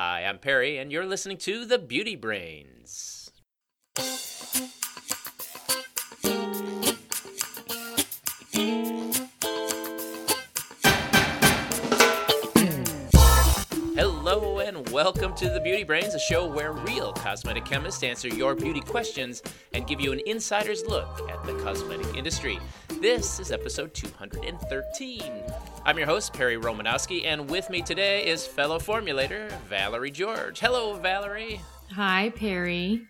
Hi, I'm Perry, and you're listening to The Beauty Brains. Hello and welcome to The Beauty Brains, a show where real cosmetic chemists answer your beauty questions and give you an insider's look at the cosmetic industry. This is episode 213. I'm your host, Perry Romanowski, and with me today is fellow formulator, Valerie George. Hello, Valerie. Hi, Perry.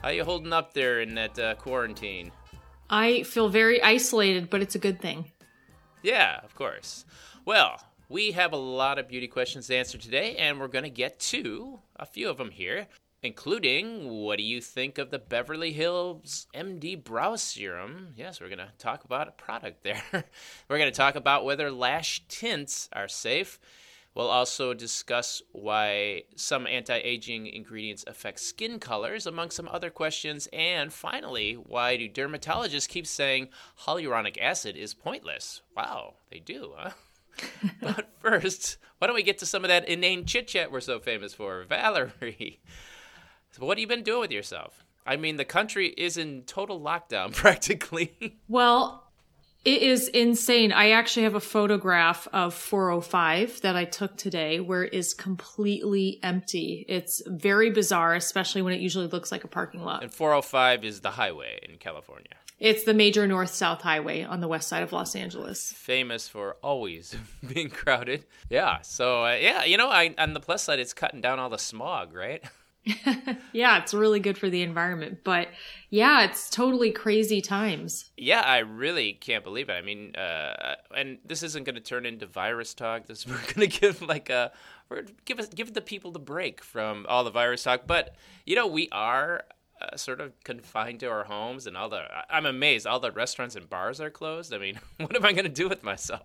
How you holding up there in that uh, quarantine? I feel very isolated, but it's a good thing. Yeah, of course. Well, we have a lot of beauty questions to answer today, and we're going to get to a few of them here, including what do you think of the Beverly Hills MD Brow Serum? Yes, we're going to talk about a product there. we're going to talk about whether lash tints are safe. We'll also discuss why some anti aging ingredients affect skin colors, among some other questions. And finally, why do dermatologists keep saying hyaluronic acid is pointless? Wow, they do, huh? but first, why don't we get to some of that inane chit chat we're so famous for? Valerie, so what have you been doing with yourself? I mean, the country is in total lockdown practically. Well, it is insane. I actually have a photograph of 405 that I took today where it is completely empty. It's very bizarre, especially when it usually looks like a parking lot. and 405 is the highway in California, It's the major north south highway on the west side of Los Angeles. famous for always being crowded. Yeah, so uh, yeah, you know, I, on the plus side, it's cutting down all the smog, right? Yeah, it's really good for the environment. But yeah, it's totally crazy times. Yeah, I really can't believe it. I mean, uh, and this isn't going to turn into virus talk. This we're going to give like a we're give us give the people the break from all the virus talk. But you know, we are uh, sort of confined to our homes, and all the I'm amazed. All the restaurants and bars are closed. I mean, what am I going to do with myself?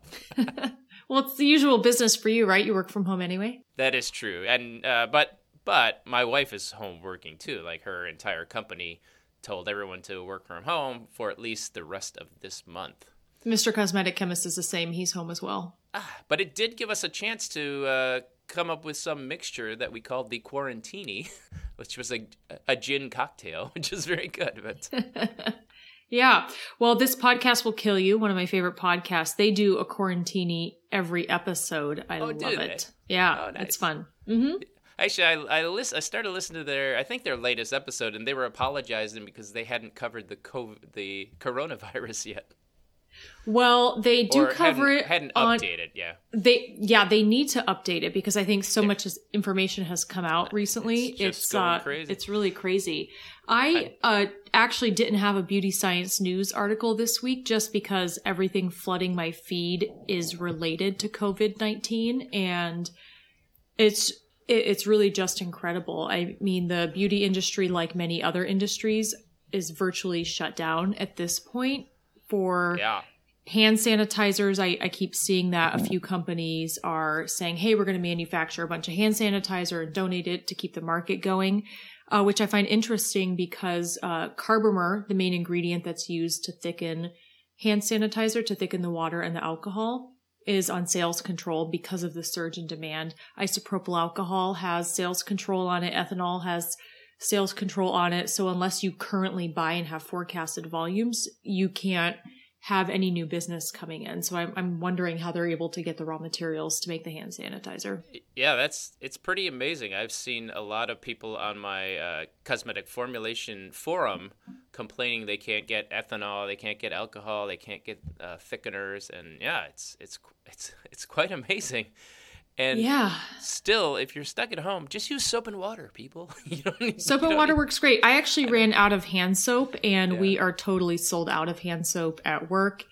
Well, it's the usual business for you, right? You work from home anyway. That is true, and uh, but but my wife is home working too. Like her entire company told everyone to work from home for at least the rest of this month. Mr. Cosmetic Chemist is the same. He's home as well. Ah, But it did give us a chance to uh, come up with some mixture that we called the Quarantini, which was a, a gin cocktail, which is very good. But Yeah. Well, this podcast will kill you. One of my favorite podcasts. They do a quarantini every episode. I Oh, love do they? it. Yeah, Oh, nice. it's fun. hmm actually, I I, list, I started listening to their I think their latest episode, and they were apologizing because they hadn't covered the COVID, the coronavirus yet, Well, they do or cover hadn't, it hadn't on. updated. Yeah, They yeah, they need to update it because I think so much information has come out recently. It's It's, going uh, crazy. it's really crazy. I uh actually didn't have a beauty science news article this week just because everything flooding my feed is related to COVID nineteen and it's it, it's really just incredible. I mean, the beauty industry, like many other industries, is virtually shut down at this point for yeah. hand sanitizers I, I keep seeing that a few companies are saying hey we're going to manufacture a bunch of hand sanitizer and donate it to keep the market going uh, which i find interesting because uh, carbomer the main ingredient that's used to thicken hand sanitizer to thicken the water and the alcohol is on sales control because of the surge in demand. Isopropyl alcohol has sales control on it. Ethanol has sales control on it. So unless you currently buy and have forecasted volumes you can't have any new business coming in. So I'm, I'm wondering how they're able to get the raw materials to make the hand sanitizer. Yeah, that's it's pretty amazing. I've seen a lot of people on my uh, cosmetic formulation forum complaining they can't get ethanol, they can't get alcohol, they can't get uh, thickeners, and yeah, it's it's it's it's quite amazing. And Yeah. still, if you're stuck at home, just use soap and water, people. you don't need, Soap and water need- works great. I actually ran out of hand soap and Yeah. we are totally sold out of hand soap at work.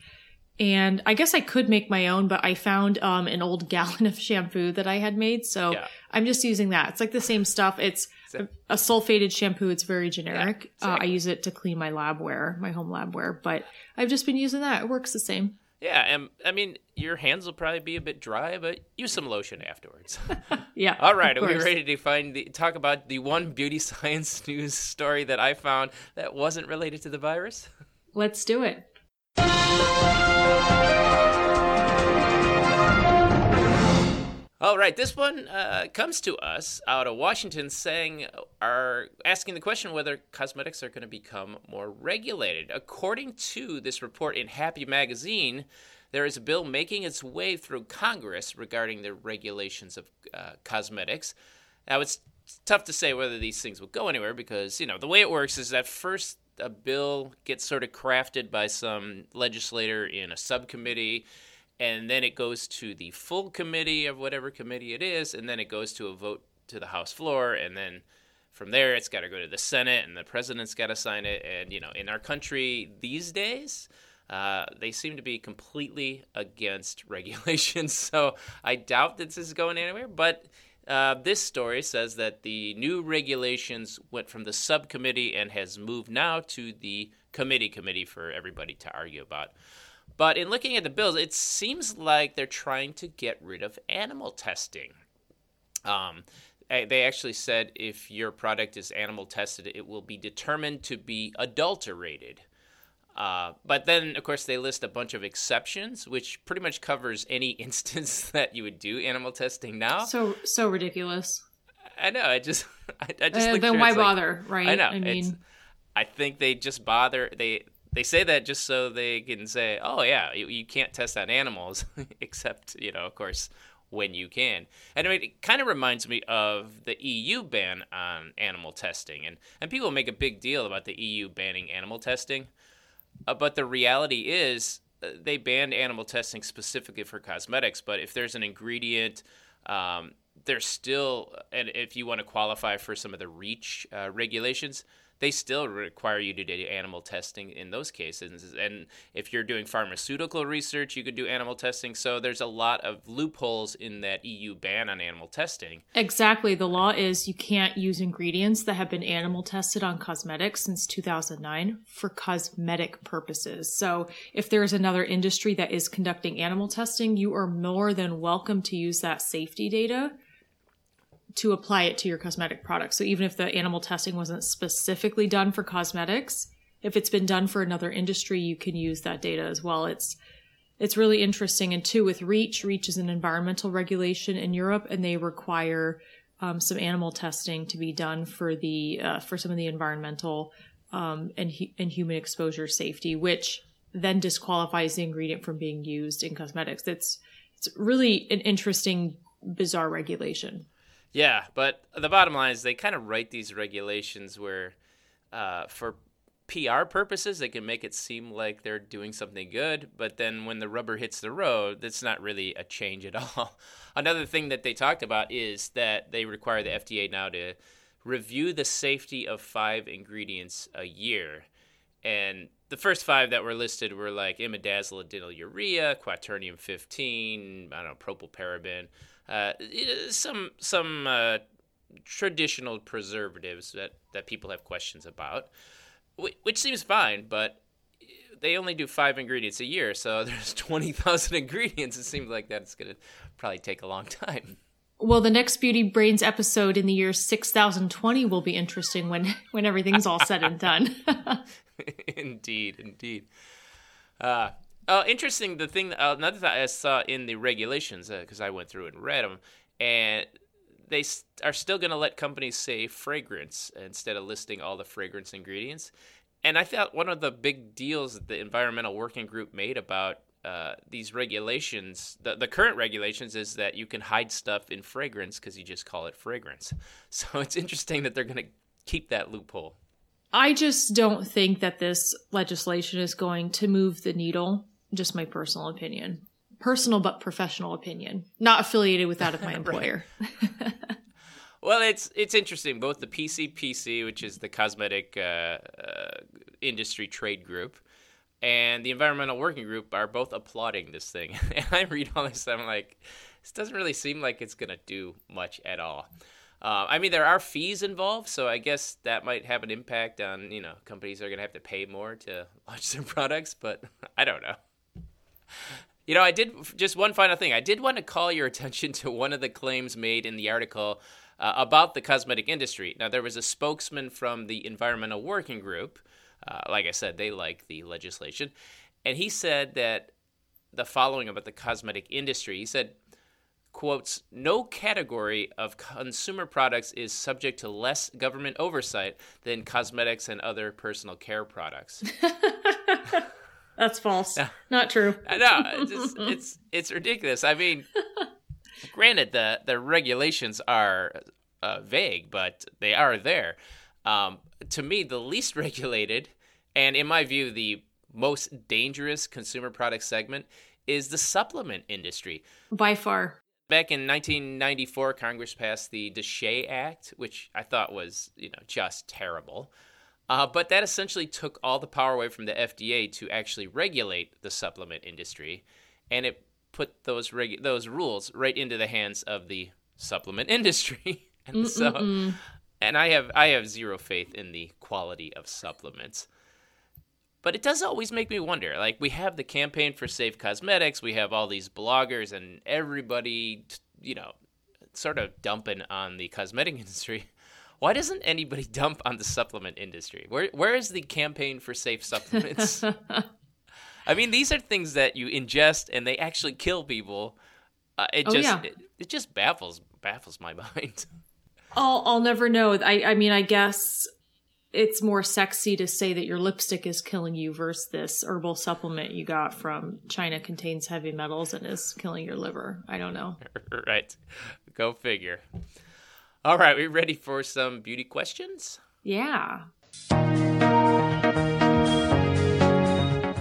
And I guess I could make my own, but I found um, an old gallon of shampoo that I had made. So Yeah. I'm just using that. It's like the same stuff. It's a, a sulfated shampoo. It's very generic. uh, I use it to clean my labware, my home labware, but I've just been using that. It works the same. Yeah, and I mean your hands will probably be a bit dry, but use some lotion afterwards. Yeah. All right, are we ready to find the talk about the one beauty science news story that I found that wasn't related to the virus? Let's do it. All right, this one uh, comes to us out of Washington, saying are asking the question whether cosmetics are going to become more regulated. According to this report in Happi Magazine, there is a bill making its way through Congress regarding the regulations of uh, cosmetics. Now, it's tough to say whether these things will go anywhere because you know the way it works is that first a bill gets sort of crafted by some legislator in a subcommittee and then it goes to the full committee of whatever committee it is, and then it goes to a vote to the House floor, and then from there it's got to go to the Senate, and the president's got to sign it. And you know, in our country these days, uh, they seem to be completely against regulations. So I doubt that this is going anywhere. But uh, this story says that the new regulations went from the subcommittee and has moved now to the committee committee for everybody to argue about. But in looking at the bills, it seems like they're trying to get rid of animal testing. Um, they actually said if your product is animal tested, it will be determined to be adulterated. Uh, but then, of course, they list a bunch of exceptions, which pretty much covers any instance that you would do animal testing now. So so ridiculous. I know. I just, I, I just. Uh, then why bother, like, right? I know. I mean, I think they just bother. They they say that just so they can say, oh yeah, you, you can't test on animals, except you know, of course, when you can. And I mean, it kind of reminds me of the EU ban on animal testing, and and people make a big deal about the EU banning animal testing, uh, but the reality is uh, they banned animal testing specifically for cosmetics. But if there's an ingredient um, there's still, and if you want to qualify for some of the REACH uh, regulations, they still require you to do animal testing in those cases. And if you're doing pharmaceutical research, you could do animal testing. So there's a lot of loopholes in that EU ban on animal testing. Exactly. The law is you can't use ingredients that have been animal tested on cosmetics since 2009 for cosmetic purposes. So if there's another industry that is conducting animal testing, you are more than welcome to use that safety data to apply it to your cosmetic products. So even if the animal testing wasn't specifically done for cosmetics, if it's been done for another industry, you can use that data as well. It's it's really interesting. And two, with REACH, REACH is an environmental regulation in Europe, and they require um, some animal testing to be done for the uh, for some of the environmental um, and and human exposure safety, which then disqualifies the ingredient from being used in cosmetics. It's it's really an interesting, bizarre regulation. Yeah, but the bottom line is they kind of write these regulations where, uh, for PR purposes, they can make it seem like they're doing something good, but then when the rubber hits the road, that's not really a change at all. Another thing that they talked about is that they require the FDA now to review the safety of five ingredients a year. And the first five that were listed were like imidazole quaternium 15, I don't know, propylparaben uh, some some uh, traditional preservatives that, that people have questions about, which seems fine, but they only do five ingredients a year, so there's 20,000 ingredients. It seems like that's going to probably take a long time. Well, the next Beauty Brains episode in the year 6020 will be interesting when, when everything's all said and done. indeed, indeed. Uh, uh, interesting. The thing, uh, another thing I saw in the regulations, because uh, I went through and read them, and they st- are still going to let companies say fragrance instead of listing all the fragrance ingredients. And I thought one of the big deals that the Environmental Working Group made about uh, these regulations, the, the current regulations, is that you can hide stuff in fragrance because you just call it fragrance. So it's interesting that they're going to keep that loophole. I just don't think that this legislation is going to move the needle just my personal opinion. Personal but professional opinion. Not affiliated with that of my employer. well, it's it's interesting. Both the PCPC, which is the cosmetic uh, uh, industry trade group, and the Environmental Working Group are both applauding this thing. and I read all this, I'm like, this doesn't really seem like it's going to do much at all. Uh, I mean, there are fees involved, so I guess that might have an impact on you know companies are going to have to pay more to launch their products, but I don't know. You know, I did just one final thing. I did want to call your attention to one of the claims made in the article uh, about the cosmetic industry. Now, there was a spokesman from the Environmental Working Group. Uh, like I said, they like the legislation. And he said that the following about the cosmetic industry he said, quotes, no category of consumer products is subject to less government oversight than cosmetics and other personal care products. That's false. Not true. no, it's, just, it's it's ridiculous. I mean, granted, the the regulations are uh, vague, but they are there. Um, to me, the least regulated, and in my view, the most dangerous consumer product segment is the supplement industry. By far. Back in 1994, Congress passed the DSHEA Act, which I thought was, you know, just terrible. Uh, but that essentially took all the power away from the FDA to actually regulate the supplement industry, and it put those regu- those rules right into the hands of the supplement industry. and Mm-mm-mm. so, mm, mm. and I have I have zero faith in the quality of supplements. But it does always make me wonder. Like we have the campaign for safe cosmetics, we have all these bloggers and everybody, you know, sort of dumping on the cosmetic industry. Why doesn't anybody dump on the supplement industry? Where where is the campaign for safe supplements? I mean, these are things that you ingest and they actually kill people. Uh, it oh, just yeah. it, it just baffles baffles my mind. I'll I'll never know. I I mean, I guess it's more sexy to say that your lipstick is killing you versus this herbal supplement you got from China contains heavy metals and is killing your liver. I don't know. right. Go figure. All right, we ready for some beauty questions? Yeah.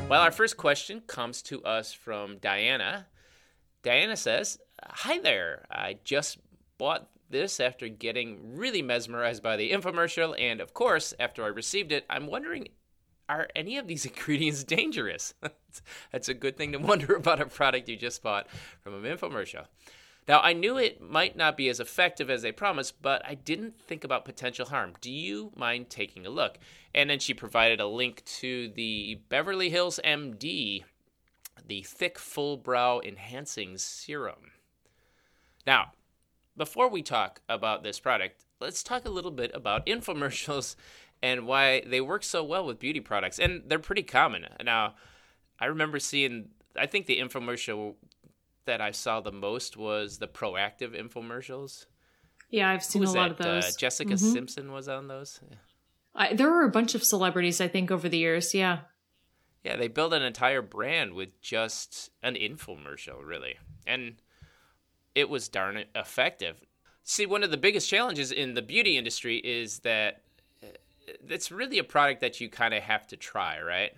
Well, our first question comes to us from Diana. Diana says, Hi there. I just bought this after getting really mesmerized by the infomercial, and of course, after I received it, I'm wondering are any of these ingredients dangerous? That's a good thing to wonder about a product you just bought from an infomercial. Now, I knew it might not be as effective as they promised, but I didn't think about potential harm. Do you mind taking a look? And then she provided a link to the Beverly Hills MD, the Thick Full Brow Enhancing Serum. Now, before we talk about this product, let's talk a little bit about infomercials and why they work so well with beauty products. And they're pretty common. Now, I remember seeing, I think the infomercial that I saw the most was the Proactiv infomercials. Yeah, I've seen a lot that? of uh, those. Uh, Jessica mm-hmm. Simpson was on those. I, there were a bunch of celebrities, I think, over the years. Yeah. Yeah, they built an entire brand with just an infomercial, really. And it was darn effective. See, one of the biggest challenges in the beauty industry is that uh, it's really a product that you kind of have to try, right?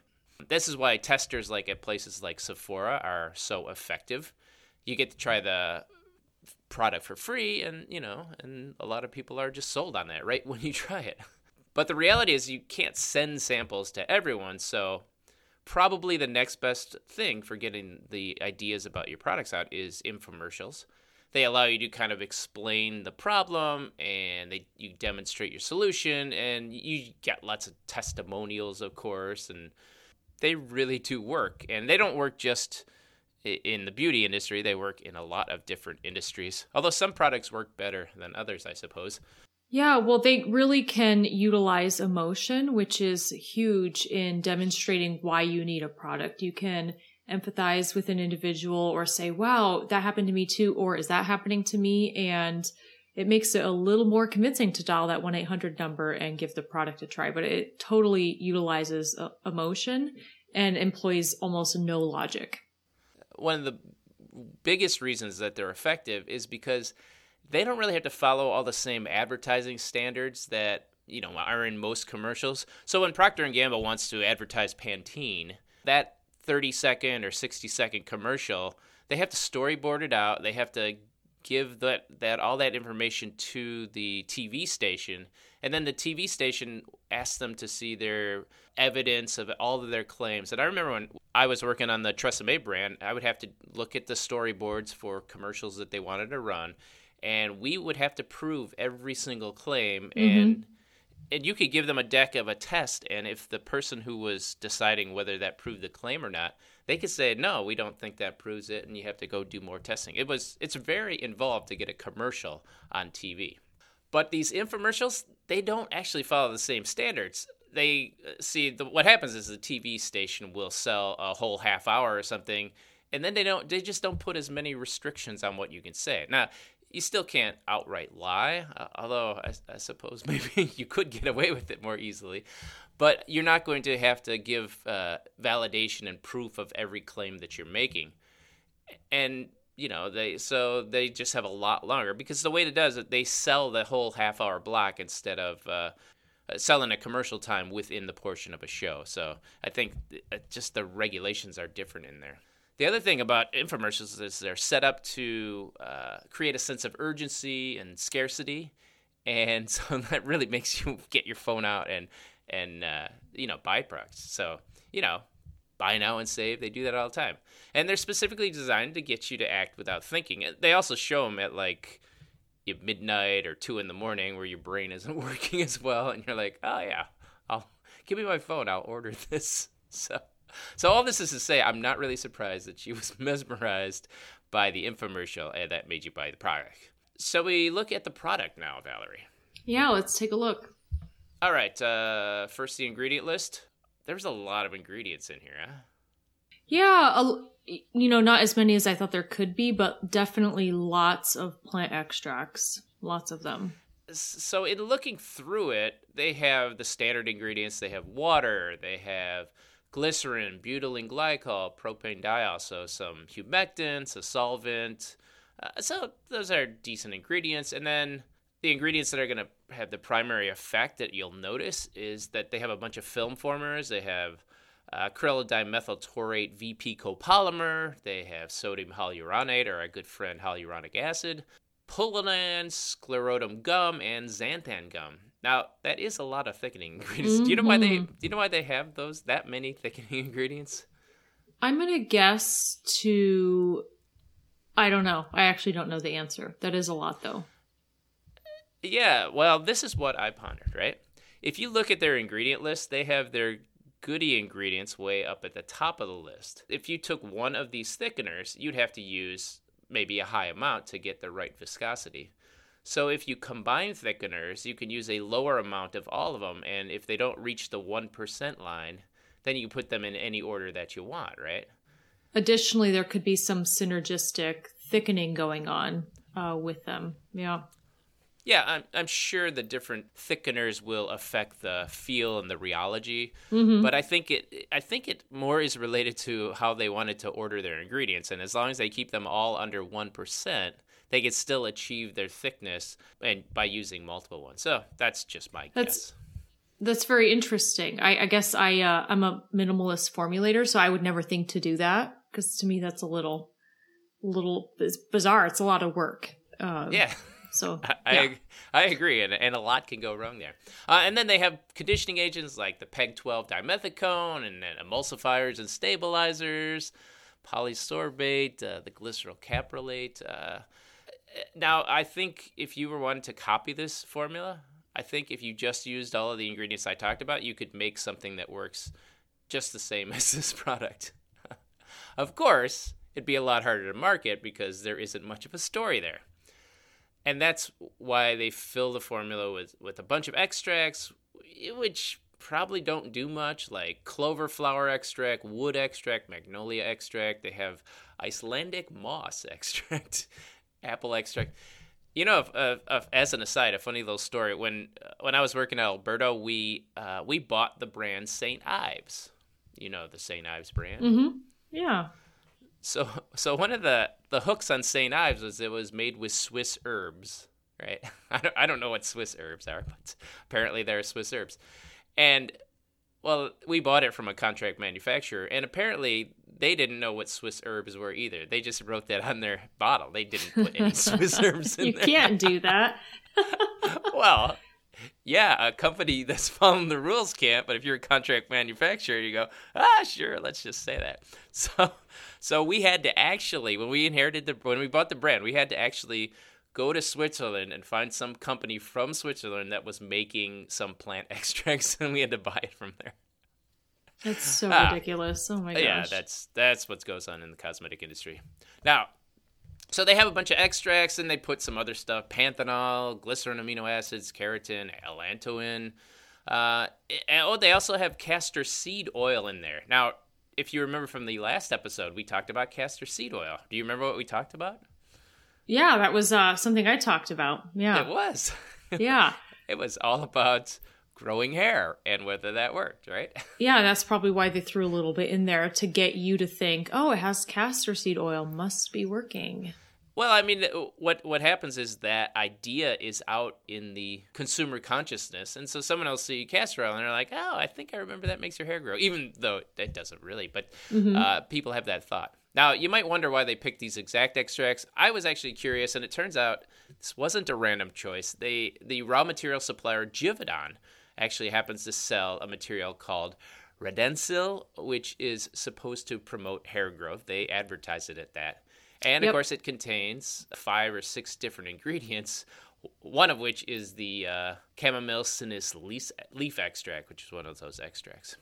This is why testers like at places like Sephora are so effective. You get to try the product for free and, you know, and a lot of people are just sold on that right when you try it. But the reality is you can't send samples to everyone, so probably the next best thing for getting the ideas about your products out is infomercials they allow you to kind of explain the problem and they you demonstrate your solution and you get lots of testimonials of course and they really do work and they don't work just in the beauty industry they work in a lot of different industries although some products work better than others i suppose yeah, well, they really can utilize emotion, which is huge in demonstrating why you need a product. You can empathize with an individual or say, wow, that happened to me too, or is that happening to me? And it makes it a little more convincing to dial that 1 800 number and give the product a try. But it totally utilizes uh, emotion and employs almost no logic. One of the biggest reasons that they're effective is because they don't really have to follow all the same advertising standards that you know are in most commercials. So when Procter and Gamble wants to advertise Pantene, that 30 second or 60 second commercial, they have to storyboard it out. They have to give that that all that information to the TV station, and then the TV station asks them to see their evidence of all of their claims. And I remember when I was working on the Tresemme brand, I would have to look at the storyboards for commercials that they wanted to run, and we would have to prove every single claim mm-hmm. and and you could give them a deck of a test and if the person who was deciding whether that proved the claim or not they could say no we don't think that proves it and you have to go do more testing. It was it's very involved to get a commercial on tv but these infomercials they don't actually follow the same standards. They uh, see the, what happens is the tv station will sell a whole half hour or something and then they don't they just don't put as many restrictions on what you can say. Now, you still can't outright lie, uh, although I, I, suppose maybe you could get away with it more easily. But you're not going to have to give uh, validation and proof of every claim that you're making. And you know they so they just have a lot longer because the way it does it they sell the whole half hour block instead of uh, uh selling a commercial time within the portion of a show. So I think uh, just the regulations are different in there. The other thing about infomercials is they're set up to uh, create a sense of urgency and scarcity, and so that really makes you get your phone out and and uh, you know buy products. So you know, buy now and save. They do that all the time, and they're specifically designed to get you to act without thinking. They also show them at like midnight or two in the morning where your brain isn't working as well, and you're like, oh yeah, I'll give me my phone. I'll order this. So. So all this is to say, I'm not really surprised that she was mesmerized by the infomercial and that made you buy the product. So we look at the product now, Valerie. Yeah, let's take a look. All right. Uh, first, the ingredient list. There's a lot of ingredients in here, huh? Yeah, a, you know, not as many as I thought there could be, but definitely lots of plant extracts. Lots of them. So, in looking through it, they have the standard ingredients. They have water. They have glycerin, butylene glycol, propane diol, so some humectants, a solvent. Uh, so those are decent ingredients. And then the ingredients that are going to have the primary effect that you'll notice is that they have a bunch of film formers. They have uh, acryloyldimethyltaurate VP copolymer. They have sodium hyaluronate, or our good friend hyaluronic acid, pullulan, sclerotium gum, and xanthan gum. Now that is a lot of thickening ingredients. Mm-hmm. Do you know why they? Mm-hmm. Do you know why they have those that many thickening ingredients? I'm gonna guess to. I don't know. I actually don't know the answer. That is a lot, though. Yeah. Well, this is what I pondered. Right. If you look at their ingredient list, they have their goody ingredients way up at the top of the list. If you took one of these thickeners, you'd have to use maybe a high amount to get the right viscosity. So if you combine thickeners, you can use a lower amount of all of them, and if they don't reach the 1% line, then you put them in any order that you want, right? Additionally, there could be some synergistic thickening going on uh, with them. Yeah. Yeah, I'm, I'm sure the different thickeners will affect the feel and the rheology, mm-hmm. but I think it I think it more is related to how they wanted to order their ingredients, and as long as they keep them all under one percent, they could still achieve their thickness and by using multiple ones. So that's just my that's, guess. That's very interesting. I, I guess I uh, I'm a minimalist formulator, so I would never think to do that because to me that's a little little bizarre. It's a lot of work. Uh, yeah. So I, yeah. I, I agree, and, and a lot can go wrong there. Uh, and then they have conditioning agents like the PEG 12 dimethicone and, and emulsifiers and stabilizers, polysorbate, uh, the glyceryl caprylate. Uh, now, I think if you were wanting to copy this formula, I think if you just used all of the ingredients I talked about, you could make something that works just the same as this product. of course, it'd be a lot harder to market because there isn't much of a story there. And that's why they fill the formula with, with a bunch of extracts, which probably don't do much, like clover flower extract, wood extract, magnolia extract. They have Icelandic moss extract apple extract. You know, if, uh, if, as an aside, a funny little story. When when I was working at Alberto, we uh, we bought the brand Saint Ives. You know the Saint Ives brand. Mm-hmm. Yeah. So so one of the the hooks on Saint Ives was it was made with Swiss herbs, right? I don't I don't know what Swiss herbs are, but apparently they're Swiss herbs, and well, we bought it from a contract manufacturer, and apparently they didn't know what Swiss herbs were either. They just wrote that on their bottle. They didn't put any Swiss herbs in you there. You can't do that. well, yeah, a company that's following the rules can't, but if you're a contract manufacturer, you go, ah, sure, let's just say that. So, so we had to actually, when we inherited the, when we bought the brand, we had to actually go to Switzerland and find some company from Switzerland that was making some plant extracts, and we had to buy it from there. That's so ah, ridiculous. Oh my gosh. Yeah, that's that's what goes on in the cosmetic industry. Now, so they have a bunch of extracts and they put some other stuff: panthenol, glycerin amino acids, keratin, allantoin. Uh, and, oh, they also have castor seed oil in there. Now, if you remember from the last episode, we talked about castor seed oil. Do you remember what we talked about? Yeah, that was uh, something I talked about. Yeah. It was. yeah. it was all about growing hair and whether that worked, right? Yeah, that's probably why they threw a little bit in there to get you to think, oh, it has castor seed oil, must be working. Well, I mean, what what happens is that idea is out in the consumer consciousness, and so someone else see castor oil and they're like, "Oh, I think I remember that makes your hair grow," even though it doesn't really. But mm-hmm. uh, people have that thought. Now, you might wonder why they picked these exact extracts. I was actually curious, and it turns out this wasn't a random choice. They the raw material supplier Givaudan actually happens to sell a material called Redensyl, which is supposed to promote hair growth. They advertise it at that. And of course, it contains five or six different ingredients, one of which is the uh, Camellia sinensis leaf, leaf extract, which is one of those extracts.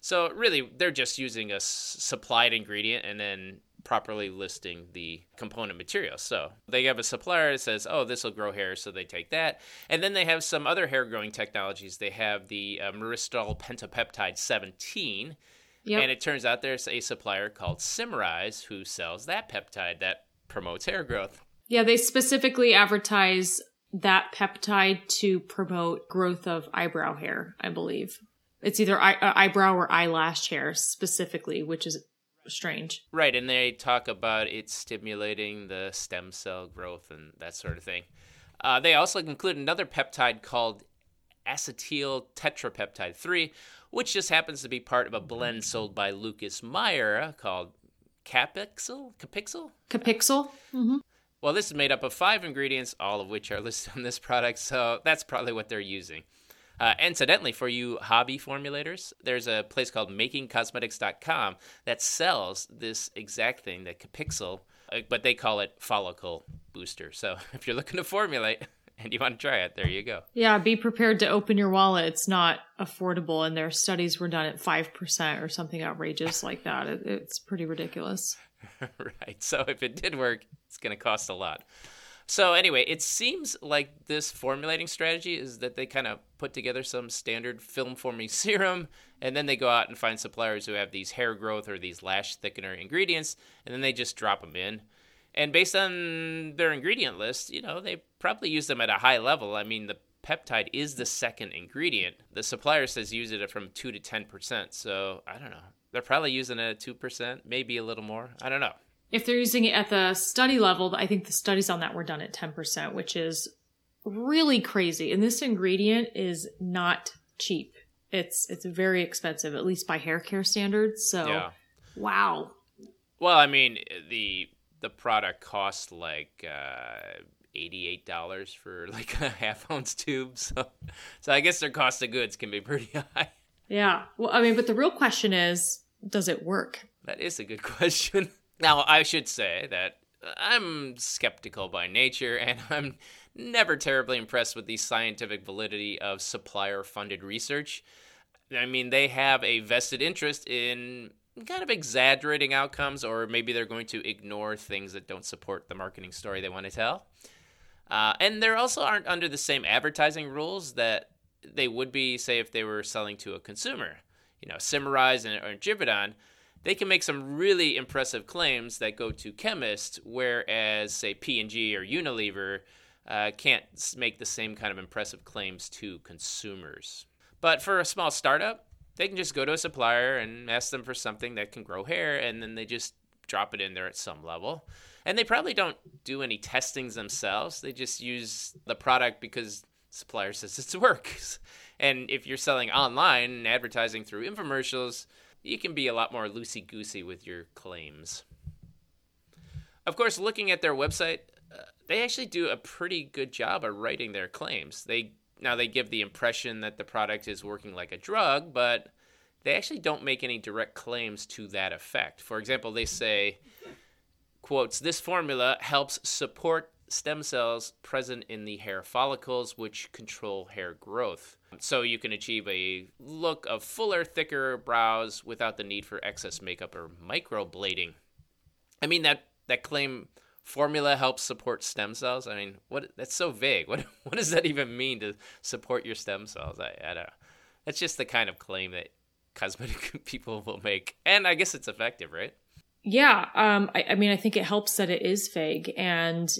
So, really, they're just using a s- supplied ingredient and then properly listing the component material. So they have a supplier that says, oh, this will grow hair, so they take that. And then they have some other hair growing technologies. They have the uh, Myristoyl Pentapeptide 17, Yep. And it turns out there's a supplier called Symrise who sells that peptide that promotes hair growth. Yeah, they specifically advertise that peptide to promote growth of eyebrow hair, I believe. It's either eye- uh, eyebrow or eyelash hair specifically, which is strange. Right, and they talk about it stimulating the stem cell growth and that sort of thing. Uh, they also include another peptide called acetyl tetrapeptide 3, which just happens to be part of a blend sold by Lucas Meyer called Capixyl? Capixyl? Capixyl? Mm-hmm. Well, this is made up of five ingredients, all of which are listed on this product, so that's probably what they're using. Uh, incidentally, for you hobby formulators, there's a place called makingcosmetics.com that sells this exact thing, the Capixyl, uh, but they call it follicle booster. So if you're looking to formulate, and you want to try it, there you go. Yeah, be prepared to open your wallet. It's not affordable, and their studies were done at 5% or something outrageous like that. It, it's pretty ridiculous. right. So if it did work, it's going to cost a lot. So anyway, it seems like this formulating strategy is that they kind of put together some standard film forming serum and then they go out and find suppliers who have these hair growth or these lash thickener ingredients and then they just drop them in. And based on their ingredient list, you know, they probably use them at a high level. I mean, the peptide is the second ingredient. The supplier says use it from 2 to 10%. So, I don't know. They're probably using it at 2%, maybe a little more. I don't know. If they're using it at the study level, I think the studies on that were done at 10%, which is really crazy. And this ingredient is not cheap. It's it's very expensive, at least by hair care standards. So, yeah. wow. Well, I mean, the the product costs like uh, eighty-eight dollars for like a half ounce tube. So, so I guess their cost of goods can be pretty high. Yeah. Well, I mean, but the real question is, does it work? That is a good question. Now, I should say that I'm skeptical by nature, and I'm never terribly impressed with the scientific validity of supplier-funded research. I mean, they have a vested interest in kind of exaggerating outcomes, or maybe they're going to ignore things that don't support the marketing story they want to tell. Uh, and they also aren't under the same advertising rules that they would be, say, if they were selling to a consumer. You know, Symrise and or they can make some really impressive claims that go to chemists, whereas, say, P&G or Unilever uh, can't make the same kind of impressive claims to consumers. But for a small startup, they can just go to a supplier and ask them for something that can grow hair, and then they just drop it in there at some level. And they probably don't do any testings themselves. They just use the product because supplier says it works. And if you're selling online and advertising through infomercials, you can be a lot more loosey goosey with your claims. Of course, looking at their website, uh, they actually do a pretty good job of writing their claims. They now they give the impression that the product is working like a drug, but they actually don't make any direct claims to that effect. For example, they say, quotes, this formula helps support stem cells present in the hair follicles which control hair growth. So you can achieve a look of fuller, thicker brows without the need for excess makeup or microblading. I mean that that claim formula helps support stem cells. I mean, what? That's so vague. What what does that even mean to support your stem cells? I, I don't. That's just the kind of claim that cosmetic people will make. And I guess it's effective, right? Yeah. Um, I, I mean, I think it helps that it is vague and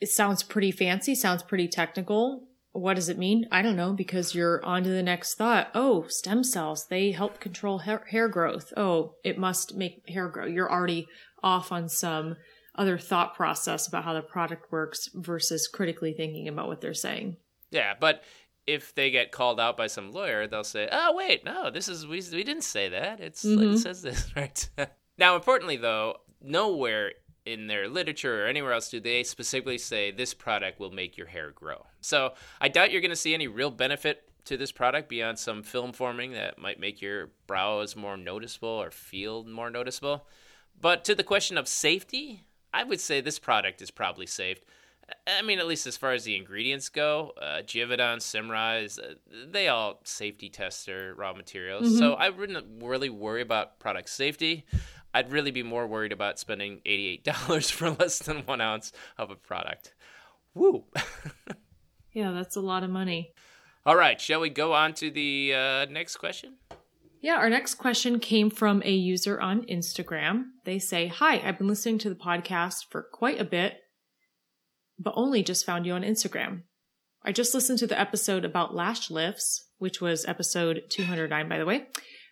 it sounds pretty fancy, sounds pretty technical. What does it mean? I don't know because you're on to the next thought. Oh, stem cells, they help control hair, hair growth. Oh, it must make hair grow. You're already off on some other thought process about how the product works versus critically thinking about what they're saying. Yeah, but if they get called out by some lawyer, they'll say, "Oh, wait, no, this is we, we didn't say that. It's Mhm. it says this, right?" now, importantly though, nowhere in their literature or anywhere else do they specifically say this product will make your hair grow. So, I doubt you're going to see any real benefit to this product beyond some film forming that might make your brows more noticeable or feel more noticeable. But to the question of safety, I would say this product is probably safe. I mean, at least as far as the ingredients go, uh, Givaudan, Symrise, uh, they all safety test their raw materials. So I wouldn't really worry about product safety. I'd really be more worried about spending $88 for less than one ounce of a product. Woo! Yeah, that's a lot of money. all right, shall we go on to the uh, next question? Yeah, our next question came from a user on Instagram. They say, Hi, I've been listening to the podcast for quite a bit, but only just found you on Instagram. I just listened to the episode about lash lifts, which was episode 209, by the way,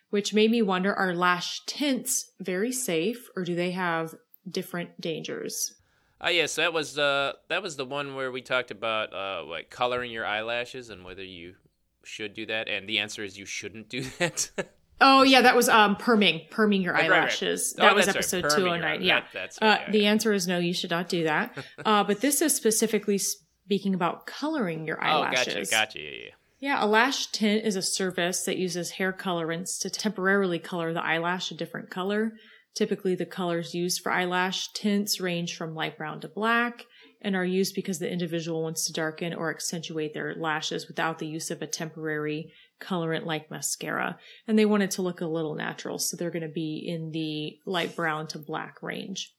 which made me wonder are lash tints very safe or do they have different dangers? Oh yes, that was uh that was the one where we talked about uh like coloring your eyelashes and whether you should do that, and the answer is you shouldn't do that. Oh, yeah, that was um, perming, perming your Right, right, right. eyelashes. Oh, That was that's right, episode 209. Yeah. that- that's Uh, yeah, the yeah. answer is no, you should not do that. uh, but this is specifically speaking about coloring your eyelashes. oh, eyelashes. gotcha, gotcha, yeah, yeah. Yeah, a lash tint is a service that uses hair colorants to temporarily color the eyelash a different color. Typically, the colors used for eyelash tints range from light brown to black and are used because the individual wants to darken or accentuate their lashes without the use of a temporary colorant like mascara. And they want it to look a little natural, so they're going to be in the light brown to black range.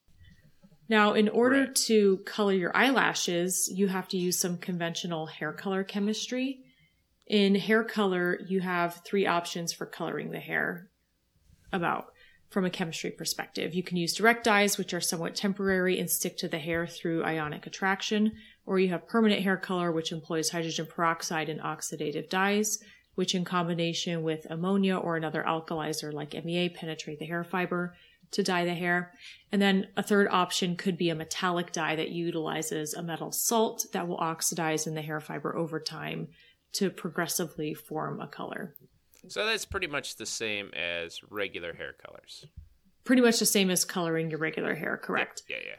Now, in order Right. to color your eyelashes, you have to use some conventional hair color chemistry. In hair color, you have three options for coloring the hair about from a chemistry perspective. You can use direct dyes, which are somewhat temporary and stick to the hair through ionic attraction, or you have permanent hair color, which employs hydrogen peroxide and oxidative dyes, which in combination with ammonia or another alkalizer like MEA penetrate the hair fiber to dye the hair. And then a third option could be a metallic dye that utilizes a metal salt that will oxidize in the hair fiber over time to progressively form a color. So that's pretty much the same as regular hair colors. Pretty much the same as coloring your regular hair, correct? Yeah, yeah.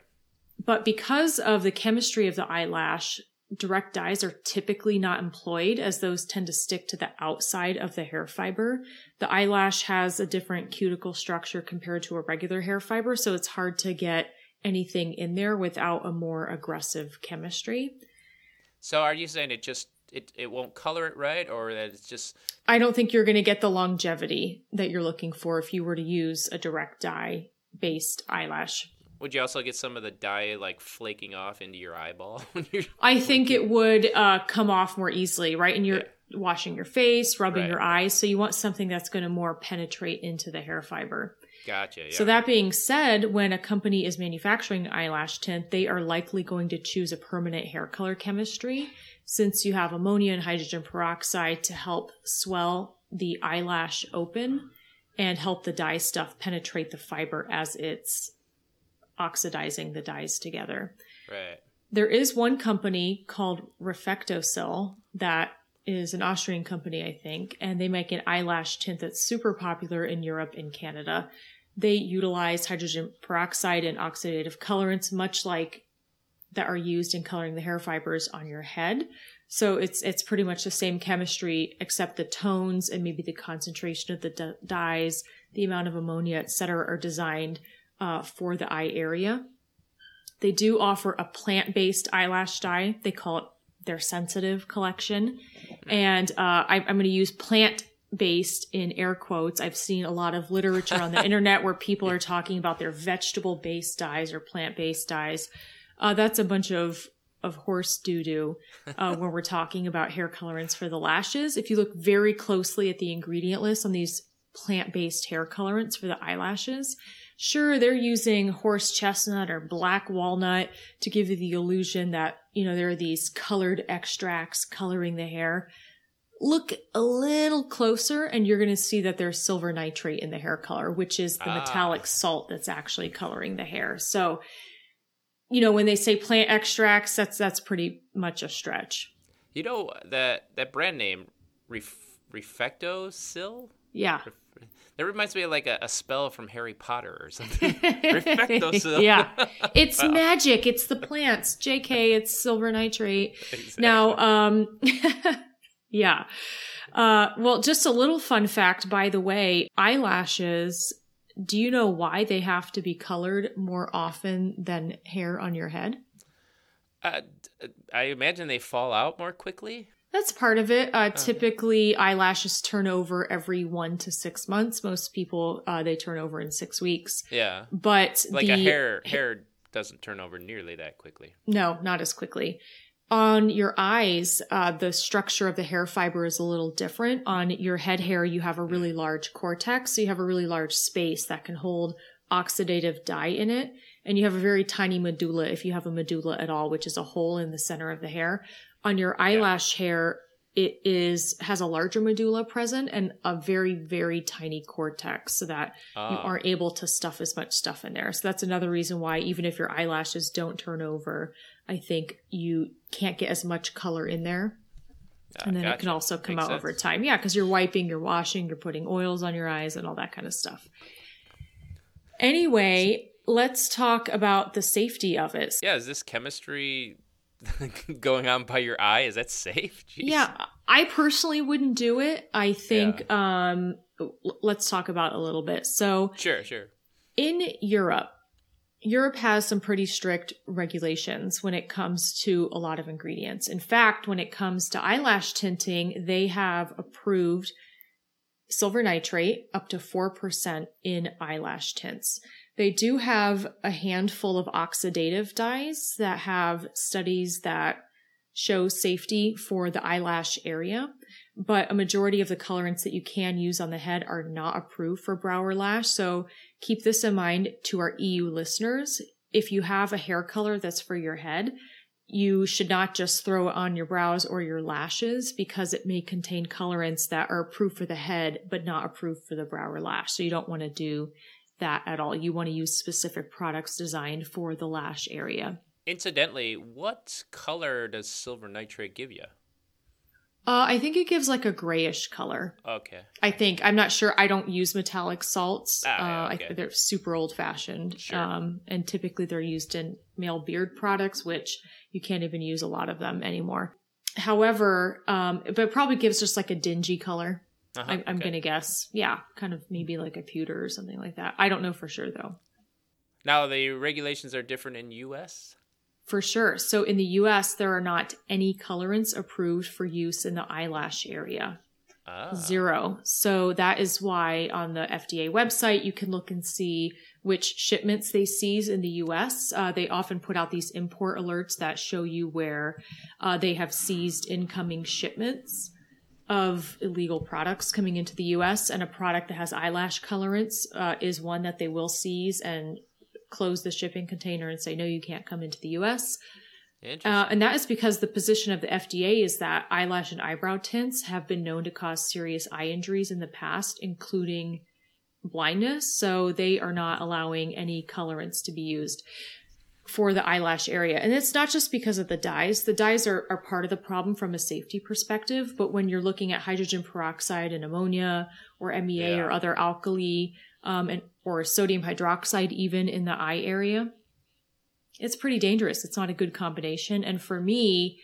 But because of the chemistry of the eyelash, direct dyes are typically not employed as those tend to stick to the outside of the hair fiber. The eyelash has a different cuticle structure compared to a regular hair fiber, so it's hard to get anything in there without a more aggressive chemistry. So are you saying it just it, it won't color it right, or that it's just I don't think you're going to get the longevity that you're looking for if you were to use a direct dye based eyelash. would you also get some of the dye like flaking off into your eyeball when you're I think it would uh, come off more easily, right? And you're washing your face, rubbing Right. your eyes. So you want something that's going to more penetrate into the hair fiber. gotcha? Yeah. So that being said, when a company is manufacturing eyelash tint, they are likely going to choose a permanent hair color chemistry since you have ammonia and hydrogen peroxide to help swell the eyelash open and help the dye stuff penetrate the fiber as it's oxidizing the dyes together. right. There is one company called RefectoCil that is an Austrian company, I think, and they make an eyelash tint that's super popular in Europe and Canada. They utilize hydrogen peroxide and oxidative colorants, much like that are used in coloring the hair fibers on your head. So it's it's pretty much the same chemistry, except the tones and maybe the concentration of the d- dyes, the amount of ammonia, etc., are designed uh, for the eye area. They do offer a plant based eyelash dye. They call it their sensitive collection. And uh, I, I'm going to use plant based in air quotes. I've seen a lot of literature on the internet where people are talking about their vegetable based dyes or plant based dyes. Uh, that's a bunch of of horse doo doo uh, when we're talking about hair colorants for the lashes. If you look very closely at the ingredient list on these plant based hair colorants for the eyelashes. Sure, they're using horse chestnut or black walnut to give you the illusion that, you know, there are these colored extracts coloring the hair. Look a little closer and you're going to see that there's silver nitrate in the hair color, which is the Ah. metallic salt that's actually coloring the hair. So, you know, when they say plant extracts, that's that's pretty much a stretch. You know that that brand name, Ref- RefectoCil. Yeah. That reminds me of like a, a spell from Harry Potter or something. RefectoCil. yeah. It's magic. It's the plants. JK, it's silver nitrate. Exactly. Now, um, yeah. Uh, well, just a little fun fact, by the way, eyelashes, do you know why they have to be colored more often than hair on your head? Uh, I imagine they fall out more quickly. That's part of it. Uh, typically, eyelashes turn over every one to six months. Most people, uh, they turn over in six weeks. Yeah, But like the a hair hair doesn't turn over nearly that quickly. No, not as quickly. On your eyes, uh, the structure of the hair fiber is a little different. On your head hair, you have a really large cortex, so you have a really large space that can hold oxidative dye in it. And you have a very tiny medulla, if you have a medulla at all, which is a hole in the center of the hair. On your eyelash hair, it is has a larger medulla present and a very very tiny cortex so that you Ah. aren't able to stuff as much stuff in there. So that's another reason why even if your eyelashes don't turn over, I think you can't get as much color in there. Ah, And then it can also come Makes out over time. Yeah, because you're wiping, you're washing, you're putting oils on your eyes and all that kind of stuff. Anyway, let's talk about the safety of it. Yeah, is this chemistry going on by your eye? Is that safe? Jeez. Yeah, I personally wouldn't do it. I think um l- let's talk about a little bit. So, Sure, sure. in Europe, Europe has some pretty strict regulations when it comes to a lot of ingredients. In fact, when it comes to eyelash tinting, they have approved silver nitrate up to 4% in eyelash tints. They do have a handful of oxidative dyes that have studies that show safety for the eyelash area, but a majority of the colorants that you can use on the head are not approved for brow or lash. So keep this in mind to our EU listeners. If you have a hair color that's for your head, you should not just throw it on your brows or your lashes because it may contain colorants that are approved for the head but not approved for the brow or lash. So you don't want to do that at all. You want to use specific products designed for the lash area. Incidentally, what color does silver nitrate give you? Uh, I think it gives like a grayish color. Okay. I think I'm not sure. I don't use metallic salts. Ah, uh, okay. think they're super old fashioned. Sure. Um, and typically they're used in male beard products, which you can't even use a lot of them anymore. However, um, but it probably gives just like a dingy color. Uh-huh, I, I'm okay. gonna guess. Yeah, kind of maybe like a pewter or something like that. I don't know for sure though. Now the regulations are different in U.S. For sure. So in the US, there are not any colorants approved for use in the eyelash area. Ah, Zero. So that is why on the FDA website, you can look and see which shipments they seize in the US. Uh, they often put out these import alerts that show you where uh, they have seized incoming shipments of illegal products coming into the US. And a product that has eyelash colorants uh, is one that they will seize and close the shipping container and say, no, you can't come into the US. Uh, and that is because the position of the FDA is that eyelash and eyebrow tints have been known to cause serious eye injuries in the past, including blindness. So they are not allowing any colorants to be used for the eyelash area. And it's not just because of the dyes. The dyes are, are part of the problem from a safety perspective. But when you're looking at hydrogen peroxide and ammonia or MEA Yeah. or other alkali, um, and, or sodium hydroxide even in the eye area, it's pretty dangerous. It's not a good combination. And for me,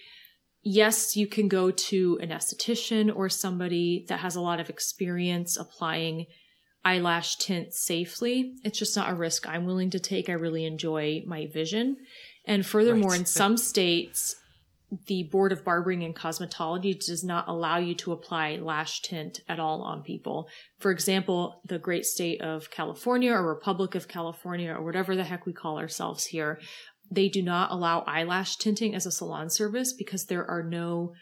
yes, you can go to an esthetician or somebody that has a lot of experience applying eyelash tint safely. It's just not a risk I'm willing to take. I really enjoy my vision. And furthermore, Right. in some states, the Board of Barbering and Cosmetology does not allow you to apply lash tint at all on people. For example, the great state of California or Republic of California or whatever the heck we call ourselves here, they do not allow eyelash tinting as a salon service because there are no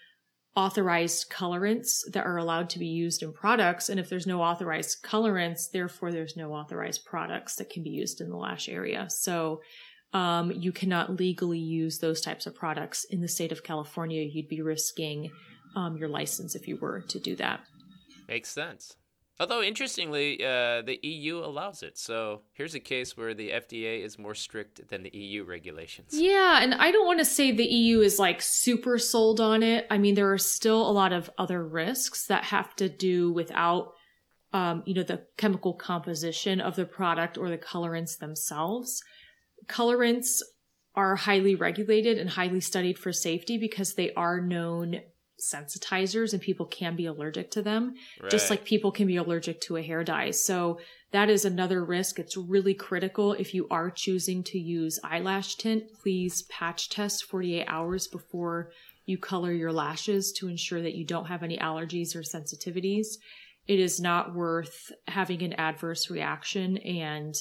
authorized colorants that are allowed to be used in products. And if there's no authorized colorants, therefore there's no authorized products that can be used in the lash area. So um, you cannot legally use those types of products in the state of California. You'd be risking um, your license if you were to do that. Makes sense. Although interestingly, uh, the EU allows it. So here's a case where the FDA is more strict than the EU regulations. Yeah, and I don't want to say the EU is like super sold on it. I mean, there are still a lot of other risks that have to do without, um, you know, the chemical composition of the product or the colorants themselves. Colorants are highly regulated and highly studied for safety because they are known sensitizers and people can be allergic to them right. just like people can be allergic to a hair dye. So that is another risk. It's really critical. If you are choosing to use eyelash tint please patch test 48 hours before you color your lashes to ensure that you don't have any allergies or sensitivities. It is not worth having an adverse reaction and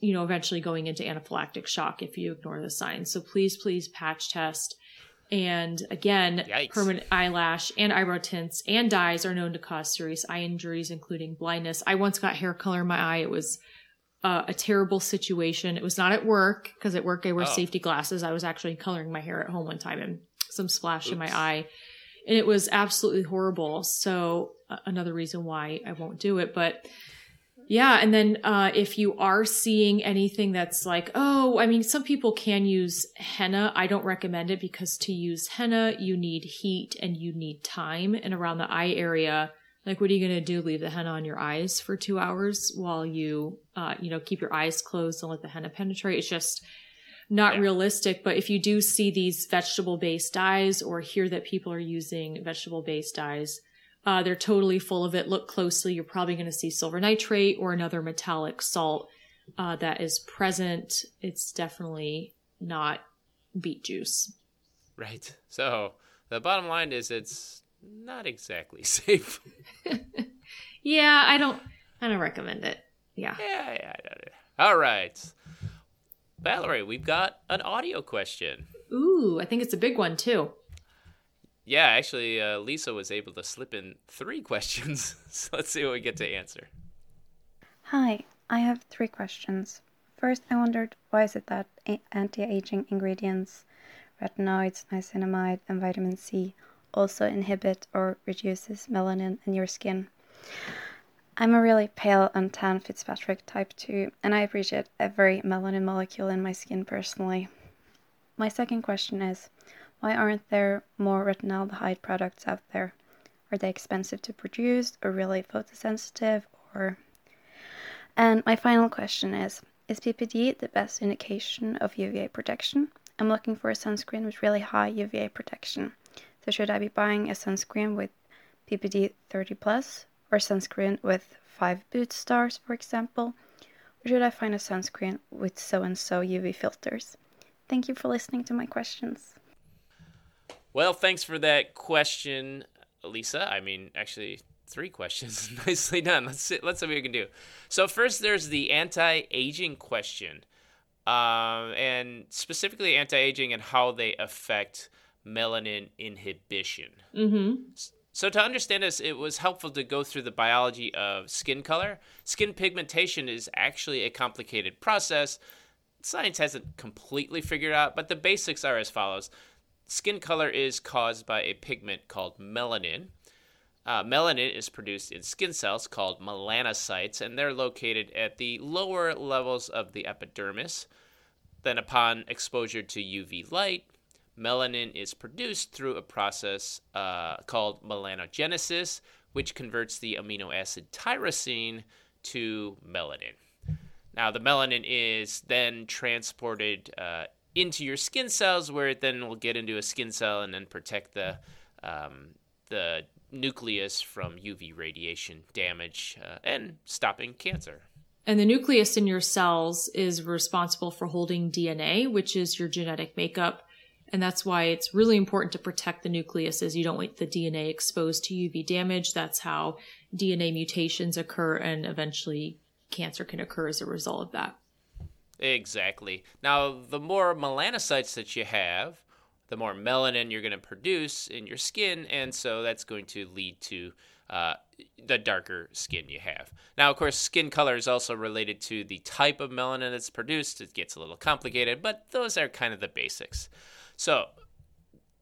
you know eventually going into anaphylactic shock if you ignore the signs so please please patch test and again, Yikes. permanent eyelash and eyebrow tints and dyes are known to cause serious eye injuries, including blindness. I once got hair color in my eye. It was uh, a terrible situation. It was not at work because at work I wear oh. safety glasses. I was actually coloring my hair at home one time and some splash Oops. in my eye. And it was absolutely horrible. So, uh, another reason why I won't do it. But yeah. And then, uh, if you are seeing anything that's like, oh, I mean, some people can use henna. I don't recommend it because to use henna, you need heat and you need time. And around the eye area, like, what are you going to do? Leave the henna on your eyes for two hours while you, uh, you know, keep your eyes closed and let the henna penetrate? It's just, not yeah. realistic. But if you do see these vegetable based dyes or hear that people are using vegetable based dyes, uh, they're totally full of it. Look closely. You're probably going to see silver nitrate or another metallic salt uh, that is present. It's definitely not beet juice. Right. So the bottom line is it's not exactly safe. yeah, I don't. I don't recommend it. Yeah. Yeah. yeah, yeah. All right. Valerie, we've got an audio question. Ooh, I think it's a big one too. Yeah, actually, uh, Lisa was able to slip in three questions. so let's see what we get to answer. Hi, I have three questions. First, I wondered why is it that anti-aging ingredients, retinoids, niacinamide, and vitamin C also inhibit or reduces melanin in your skin? I'm a really pale and tan Fitzpatrick type 2, and I appreciate every melanin molecule in my skin personally. My second question is why aren't there more retinaldehyde products out there? Are they expensive to produce or really photosensitive or And my final question is is PPD the best indication of UVA protection? I'm looking for a sunscreen with really high UVA protection. So should I be buying a sunscreen with PPD 30 plus or sunscreen with 5 Boots stars for example? Or should I find a sunscreen with so and so UV filters? Thank you for listening to my questions. Well, thanks for that question, Lisa. I mean, actually, three questions. Nicely done. Let's see, let's see what we can do. So first, there's the anti-aging question, um, and specifically anti-aging and how they affect melanin inhibition. Mm-hmm. So to understand this, it was helpful to go through the biology of skin color. Skin pigmentation is actually a complicated process. Science hasn't completely figured out, but the basics are as follows. Skin color is caused by a pigment called melanin. Uh, melanin is produced in skin cells called melanocytes, and they're located at the lower levels of the epidermis. Then, upon exposure to UV light, melanin is produced through a process uh, called melanogenesis, which converts the amino acid tyrosine to melanin. Now, the melanin is then transported uh, into your skin cells, where it then will get into a skin cell and then protect the um, the nucleus from UV radiation damage uh, and stopping cancer. And the nucleus in your cells is responsible for holding DNA, which is your genetic makeup. And that's why it's really important to protect the nucleus as you don't want the DNA exposed to UV damage. That's how DNA mutations occur and eventually cancer can occur as a result of that. Exactly. Now, the more melanocytes that you have, the more melanin you're going to produce in your skin, and so that's going to lead to uh, the darker skin you have. Now, of course, skin color is also related to the type of melanin that's produced. It gets a little complicated, but those are kind of the basics. So,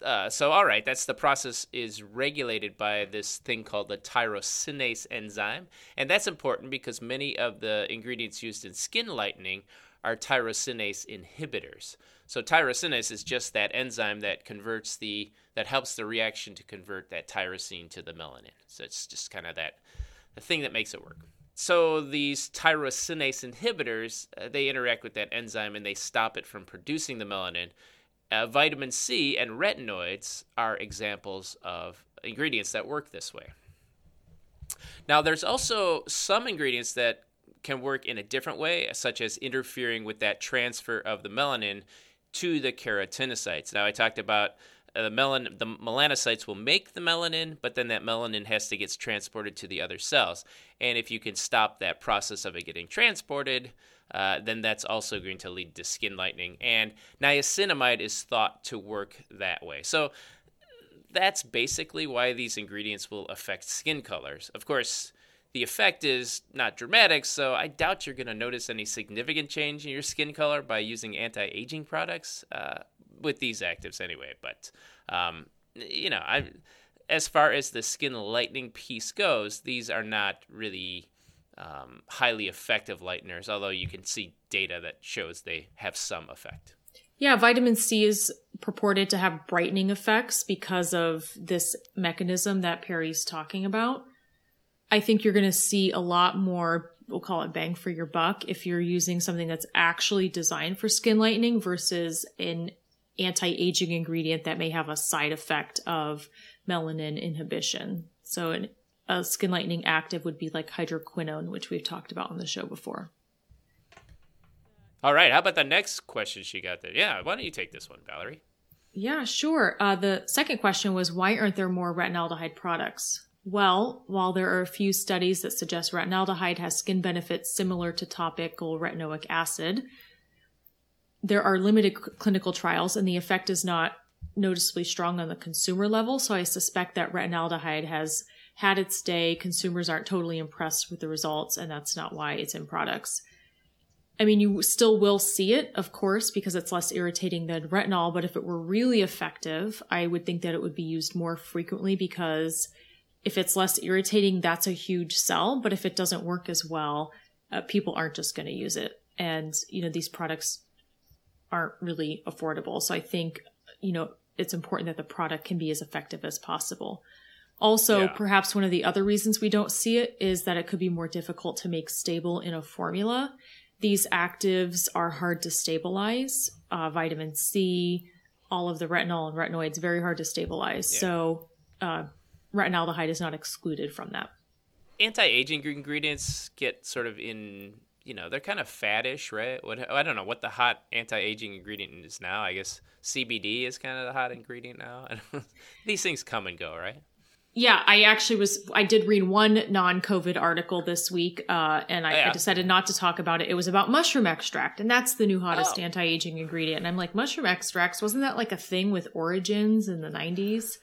uh, so all right, that's the process is regulated by this thing called the tyrosinase enzyme, and that's important because many of the ingredients used in skin lightening are tyrosinase inhibitors. So tyrosinase is just that enzyme that converts the that helps the reaction to convert that tyrosine to the melanin. So it's just kind of that the thing that makes it work. So these tyrosinase inhibitors, uh, they interact with that enzyme and they stop it from producing the melanin. Uh, vitamin C and retinoids are examples of ingredients that work this way. Now, there's also some ingredients that can work in a different way, such as interfering with that transfer of the melanin to the keratinocytes. Now, I talked about uh, the melan the melanocytes will make the melanin, but then that melanin has to get transported to the other cells. And if you can stop that process of it getting transported, uh, then that's also going to lead to skin lightening. And niacinamide is thought to work that way. So that's basically why these ingredients will affect skin colors. Of course, the effect is not dramatic, so I doubt you're going to notice any significant change in your skin color by using anti aging products uh, with these actives anyway. But, um, you know, I, as far as the skin lightening piece goes, these are not really um, highly effective lighteners, although you can see data that shows they have some effect. Yeah, vitamin C is purported to have brightening effects because of this mechanism that Perry's talking about. I think you're going to see a lot more, we'll call it bang for your buck, if you're using something that's actually designed for skin lightening versus an anti aging ingredient that may have a side effect of melanin inhibition. So, an, a skin lightening active would be like hydroquinone, which we've talked about on the show before. All right. How about the next question she got there? Yeah. Why don't you take this one, Valerie? Yeah, sure. Uh, the second question was why aren't there more retinaldehyde products? Well, while there are a few studies that suggest retinaldehyde has skin benefits similar to topical retinoic acid, there are limited clinical trials and the effect is not noticeably strong on the consumer level. So I suspect that retinaldehyde has had its day. Consumers aren't totally impressed with the results, and that's not why it's in products. I mean, you still will see it, of course, because it's less irritating than retinol. But if it were really effective, I would think that it would be used more frequently because if it's less irritating, that's a huge sell. But if it doesn't work as well, uh, people aren't just going to use it. And, you know, these products aren't really affordable. So I think, you know, it's important that the product can be as effective as possible. Also, yeah. perhaps one of the other reasons we don't see it is that it could be more difficult to make stable in a formula. These actives are hard to stabilize. Uh, vitamin C, all of the retinol and retinoids, very hard to stabilize. Yeah. So, uh, retinaldehyde is not excluded from that. Anti-aging ingredients get sort of in, you know, they're kind of faddish, right? What I don't know what the hot anti-aging ingredient is now. I guess CBD is kind of the hot ingredient now. These things come and go, right? Yeah, I actually was. I did read one non-COVID article this week, uh, and I, yeah. I, decided not to talk about it. It was about mushroom extract, and that's the new hottest oh. anti-aging ingredient. And I'm like, mushroom extracts wasn't that like a thing with Origins in the '90s?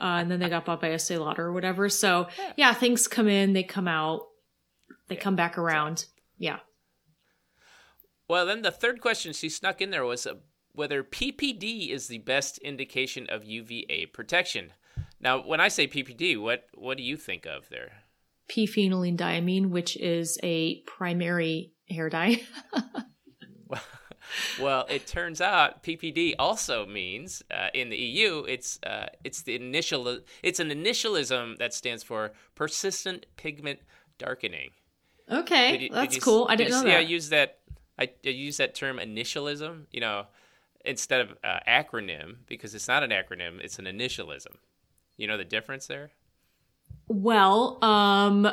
Uh, and then they got bought by Estee Lauder or whatever. So yeah, things come in, they come out, they yeah. come back around. Yeah. Well, then the third question she snuck in there was uh, whether PPD is the best indication of UVA protection. Now, when I say PPD, what what do you think of there? P-phenylene diamine, which is a primary hair dye. well, it turns out PPD also means uh, in the EU it's uh, it's the initial it's an initialism that stands for persistent pigment darkening. Okay, you, that's cool. I didn't know that. I use that. I, I use that term initialism. You know, instead of uh, acronym because it's not an acronym; it's an initialism. You know the difference there? Well, um,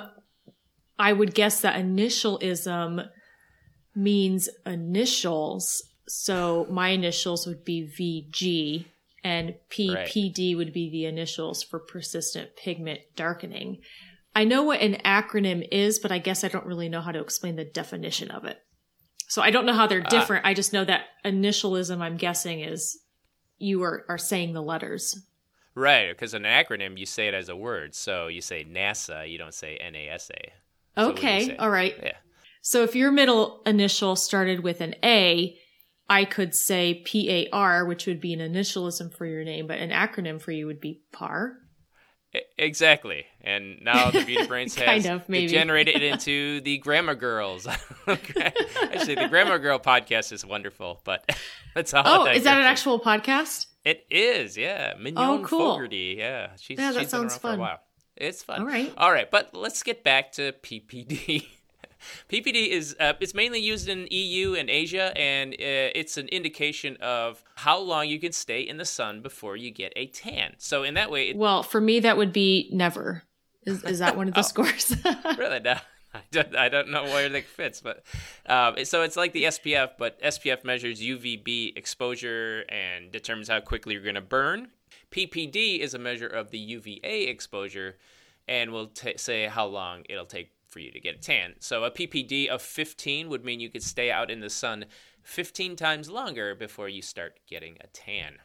I would guess that initialism means initials. So my initials would be VG and PPD right. would be the initials for persistent pigment darkening. I know what an acronym is, but I guess I don't really know how to explain the definition of it. So I don't know how they're ah. different. Uh, I just know that initialism, I'm guessing, is you are, are saying the letters. Right, because an acronym you say it as a word. So you say NASA, you don't say NASA. So okay, all right. Yeah. So if your middle initial started with an A, I could say PAR, which would be an initialism for your name, but an acronym for you would be PAR. Exactly. And now the Beauty Brains has kind of, maybe. degenerated into the Grammar Girls. Actually, the Grammar Girl podcast is wonderful, but that's all. Oh, is that an actual podcast? It is, yeah. Mignon oh, cool. Fogarty, yeah. She's, yeah, that she's sounds been around fun. for a while. It's fun. All right. All right, but let's get back to PPD. PPD is uh, it's mainly used in EU and Asia, and uh, it's an indication of how long you can stay in the sun before you get a tan. So in that way, it, Well, for me, that would be never. Is, is that one of the Oh. scores? really, no, I don't, I don't know where that fits, but um, so it's like the SPF, but SPF measures UVB exposure and determines how quickly you're going to burn. PPD is a measure of the UVA exposure, and will t- say how long it'll take for you to get a tan. So a PPD of 15 would mean you could stay out in the sun 15 times longer before you start getting a tan.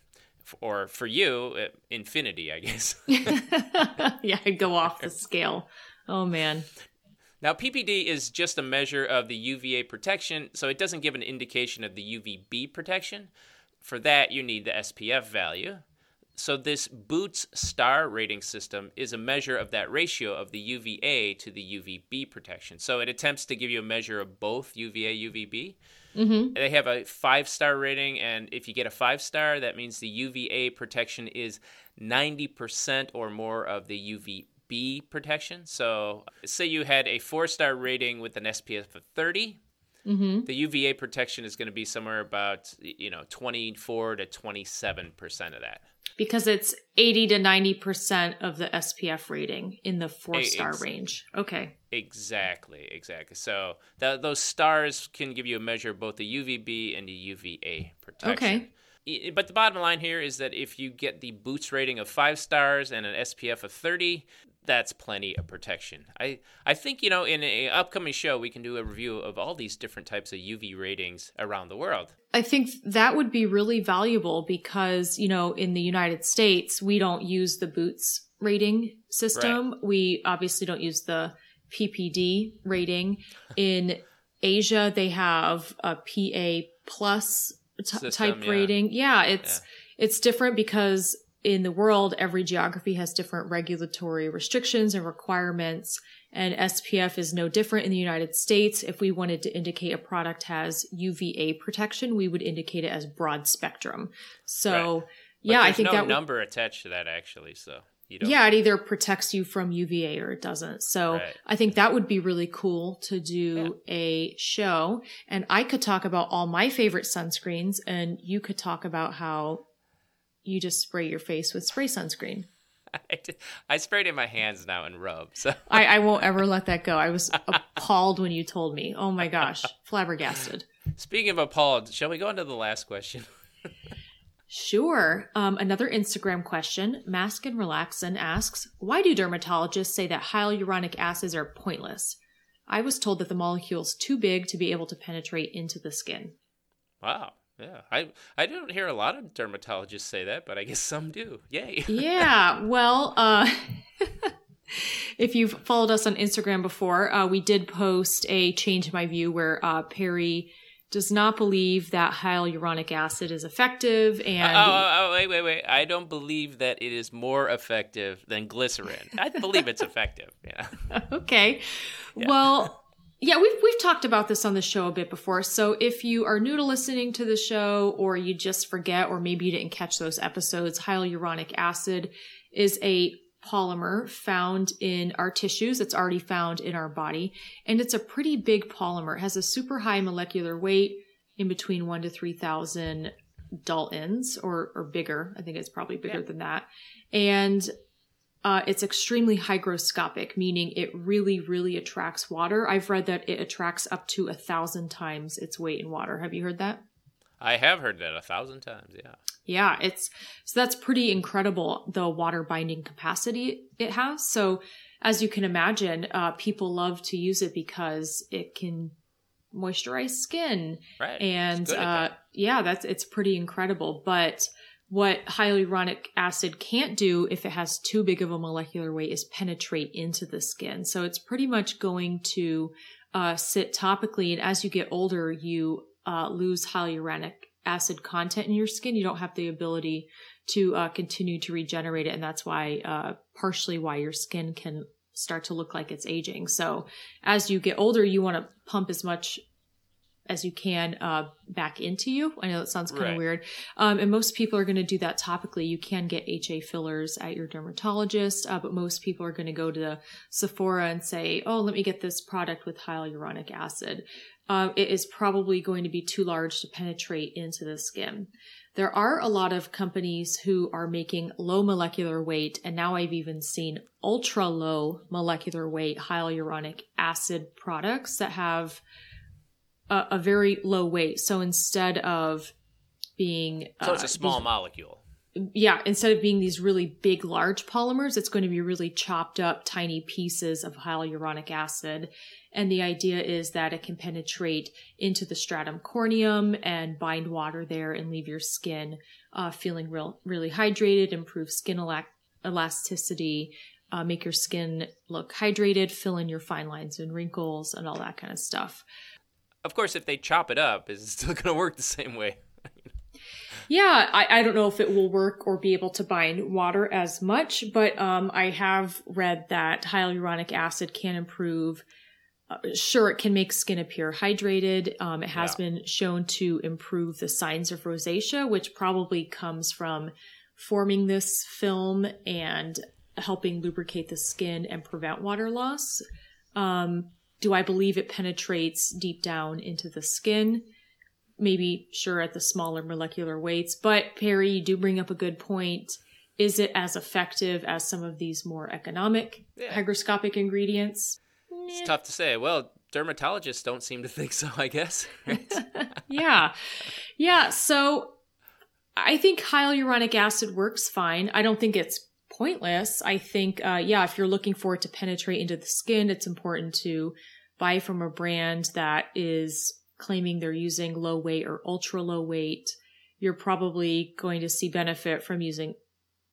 Or for you, uh, infinity, I guess. yeah, I'd go off the scale. Oh man. Now, PPD is just a measure of the UVA protection, so it doesn't give an indication of the UVB protection. For that, you need the SPF value. So, this Boots star rating system is a measure of that ratio of the UVA to the UVB protection. So, it attempts to give you a measure of both UVA, UVB. Mm-hmm. They have a five star rating, and if you get a five star, that means the UVA protection is 90% or more of the UVB protection. So, say you had a four star rating with an SPF of 30, Mm-hmm. the UVA protection is going to be somewhere about you know 24 to 27 percent of that. Because it's 80 to 90% of the SPF rating in the four star ex- range. Okay. Exactly, exactly. So th- those stars can give you a measure of both the UVB and the UVA protection. Okay. But the bottom line here is that if you get the Boots rating of five stars and an SPF of 30, that's plenty of protection. I, I think, you know, in an upcoming show, we can do a review of all these different types of UV ratings around the world. I think that would be really valuable because, you know, in the United States, we don't use the Boots rating system. We obviously don't use the PPD rating. In Asia, they have a PA plus t- System, type yeah. rating. Yeah, it's it's different because in the world, every geography has different regulatory restrictions and requirements. And SPF is no different in the United States. If we wanted to indicate a product has UVA protection, we would indicate it as broad spectrum. So, But yeah, I think no that number attached to that, actually. So you don't. yeah, it either protects you from UVA or it doesn't. So Right. I think that would be really cool to do a show. And I could talk about all my favorite sunscreens and you could talk about how you just spray your face with spray sunscreen. I, did- I sprayed in my hands now and rub. So I, I won't ever let that go. I was appalled when you told me. Oh my gosh, flabbergasted. speaking of appalled, shall we go on to the last question? Sure. Um, another Instagram question. Mask and Relaxin asks, why do dermatologists say that hyaluronic acids are pointless? I was told that the molecule's too big to be able to penetrate into the skin. Wow. Yeah. I I don't hear a lot of dermatologists say that, but I guess some do. Yay. Yeah, well, uh, if you've followed us on Instagram before, uh, we did post a change in my view where uh, Perry does not believe that hyaluronic acid is effective and Oh, oh, oh, wait, wait, wait. I don't believe that it is more effective than glycerin. I believe it's effective. Yeah. okay. Well, yeah, we've we've talked about this on the show a bit before. So if you are new to listening to the show or you just forget or maybe you didn't catch those episodes, hyaluronic acid is a polymer found in our tissues. It's already found in our body and it's a pretty big polymer. It has a super high molecular weight in between 1 to 3000 daltons or or bigger. I think it's probably bigger Yeah. than that. And uh, it's extremely hygroscopic, meaning it really, really attracts water. I've read that it attracts up to a thousand times its weight in water. Have you heard that? I have heard that a thousand times. Yeah. Yeah, it's so that's pretty incredible the water binding capacity it has. So, as you can imagine, uh, people love to use it because it can moisturize skin Right. and It's good at uh, that. yeah, that's it's pretty incredible. But what hyaluronic acid can't do if it has too big of a molecular weight is penetrate into the skin. So it's pretty much going to uh, sit topically. And as you get older, you uh, lose hyaluronic acid content in your skin. You don't have the ability to uh, continue to regenerate it. And that's why, uh, partially why your skin can start to look like it's aging. So as you get older, you want to pump as much as you can uh, back into you. I know that sounds kind of right. weird. Um, and most people are going to do that topically. You can get HA fillers at your dermatologist, uh, but most people are going to go to the Sephora and say, oh, let me get this product with hyaluronic acid. Uh, it is probably going to be too large to penetrate into the skin. There are a lot of companies who are making low molecular weight, and now I've even seen ultra low molecular weight hyaluronic acid products that have a, a very low weight. So instead of being so it's a uh, small these, molecule. Yeah, instead of being these really big, large polymers, it's going to be really chopped up, tiny pieces of hyaluronic acid. And the idea is that it can penetrate into the stratum corneum and bind water there and leave your skin uh, feeling real, really hydrated, improve skin elasticity, uh, make your skin look hydrated, fill in your fine lines and wrinkles, and all that kind of stuff. Of course, if they chop it up, is it still going to work the same way? yeah, I, I don't know if it will work or be able to bind water as much, but um, I have read that hyaluronic acid can improve. Uh, sure, it can make skin appear hydrated. Um, it has yeah. been shown to improve the signs of rosacea, which probably comes from forming this film and helping lubricate the skin and prevent water loss. Um, do I believe it penetrates deep down into the skin? Maybe, sure, at the smaller molecular weights. But Perry, you do bring up a good point. Is it as effective as some of these more economic yeah. hygroscopic ingredients? It's tough to say. Well, dermatologists don't seem to think so, I guess. yeah. Yeah. So I think hyaluronic acid works fine. I don't think it's pointless. I think, uh, yeah, if you're looking for it to penetrate into the skin, it's important to buy from a brand that is claiming they're using low weight or ultra low weight. You're probably going to see benefit from using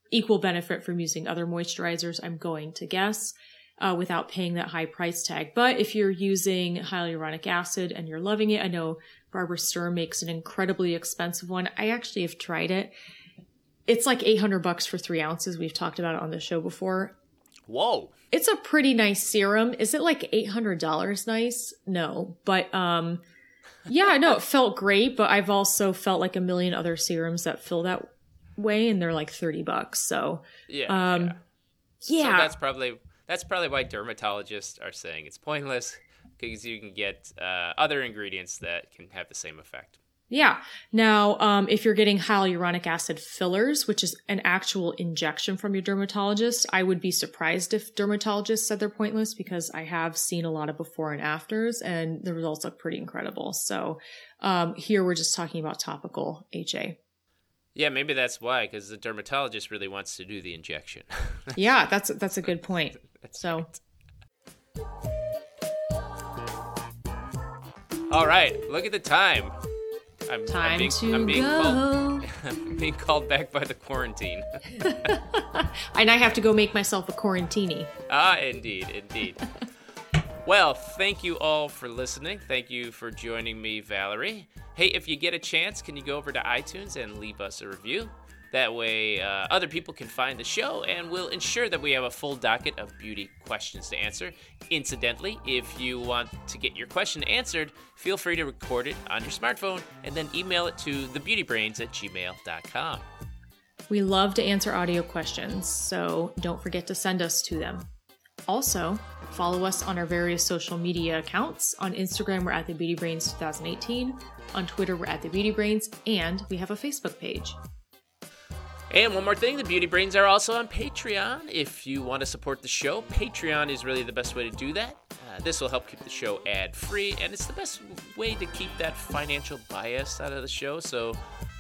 equal benefit from using other moisturizers, I'm going to guess, uh, without paying that high price tag. But if you're using hyaluronic acid and you're loving it, I know Barbara Sturm makes an incredibly expensive one. I actually have tried it it's like 800 bucks for three ounces. We've talked about it on the show before. Whoa. It's a pretty nice serum. Is it like $800 nice? No, but, um, yeah, no, it felt great, but I've also felt like a million other serums that feel that way and they're like 30 bucks. So, yeah. Um, yeah. yeah. So that's probably, that's probably why dermatologists are saying it's pointless because you can get uh, other ingredients that can have the same effect. Yeah. Now, um, if you're getting hyaluronic acid fillers, which is an actual injection from your dermatologist, I would be surprised if dermatologists said they're pointless because I have seen a lot of before and afters and the results look pretty incredible. So, um, here we're just talking about topical HA. Yeah, maybe that's why, because the dermatologist really wants to do the injection. yeah, that's that's a good point. so. All right, look at the time. I'm, Time I'm being, to I'm being go. Called, I'm being called back by the quarantine. and I have to go make myself a quarantini. Ah, indeed, indeed. well, thank you all for listening. Thank you for joining me, Valerie. Hey, if you get a chance, can you go over to iTunes and leave us a review? That way, uh, other people can find the show, and we'll ensure that we have a full docket of beauty questions to answer. Incidentally, if you want to get your question answered, feel free to record it on your smartphone and then email it to thebeautybrains at gmail.com. We love to answer audio questions, so don't forget to send us to them. Also, follow us on our various social media accounts. On Instagram, we're at the Beauty Brains 2018. On Twitter, we're at the Beauty Brains, and we have a Facebook page. And one more thing, the Beauty Brains are also on Patreon. If you want to support the show, Patreon is really the best way to do that. Uh, this will help keep the show ad free, and it's the best way to keep that financial bias out of the show. So,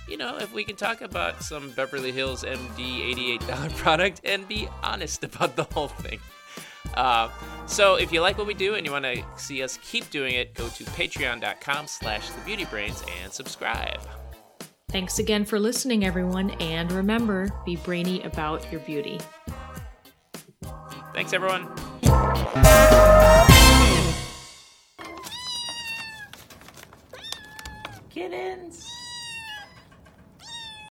you know, if we can talk about some Beverly Hills MD $88 product and be honest about the whole thing. Uh, so if you like what we do and you want to see us keep doing it, go to patreon.com slash thebeautybrains and subscribe. Thanks again for listening, everyone, and remember be brainy about your beauty. Thanks, everyone. Kittens.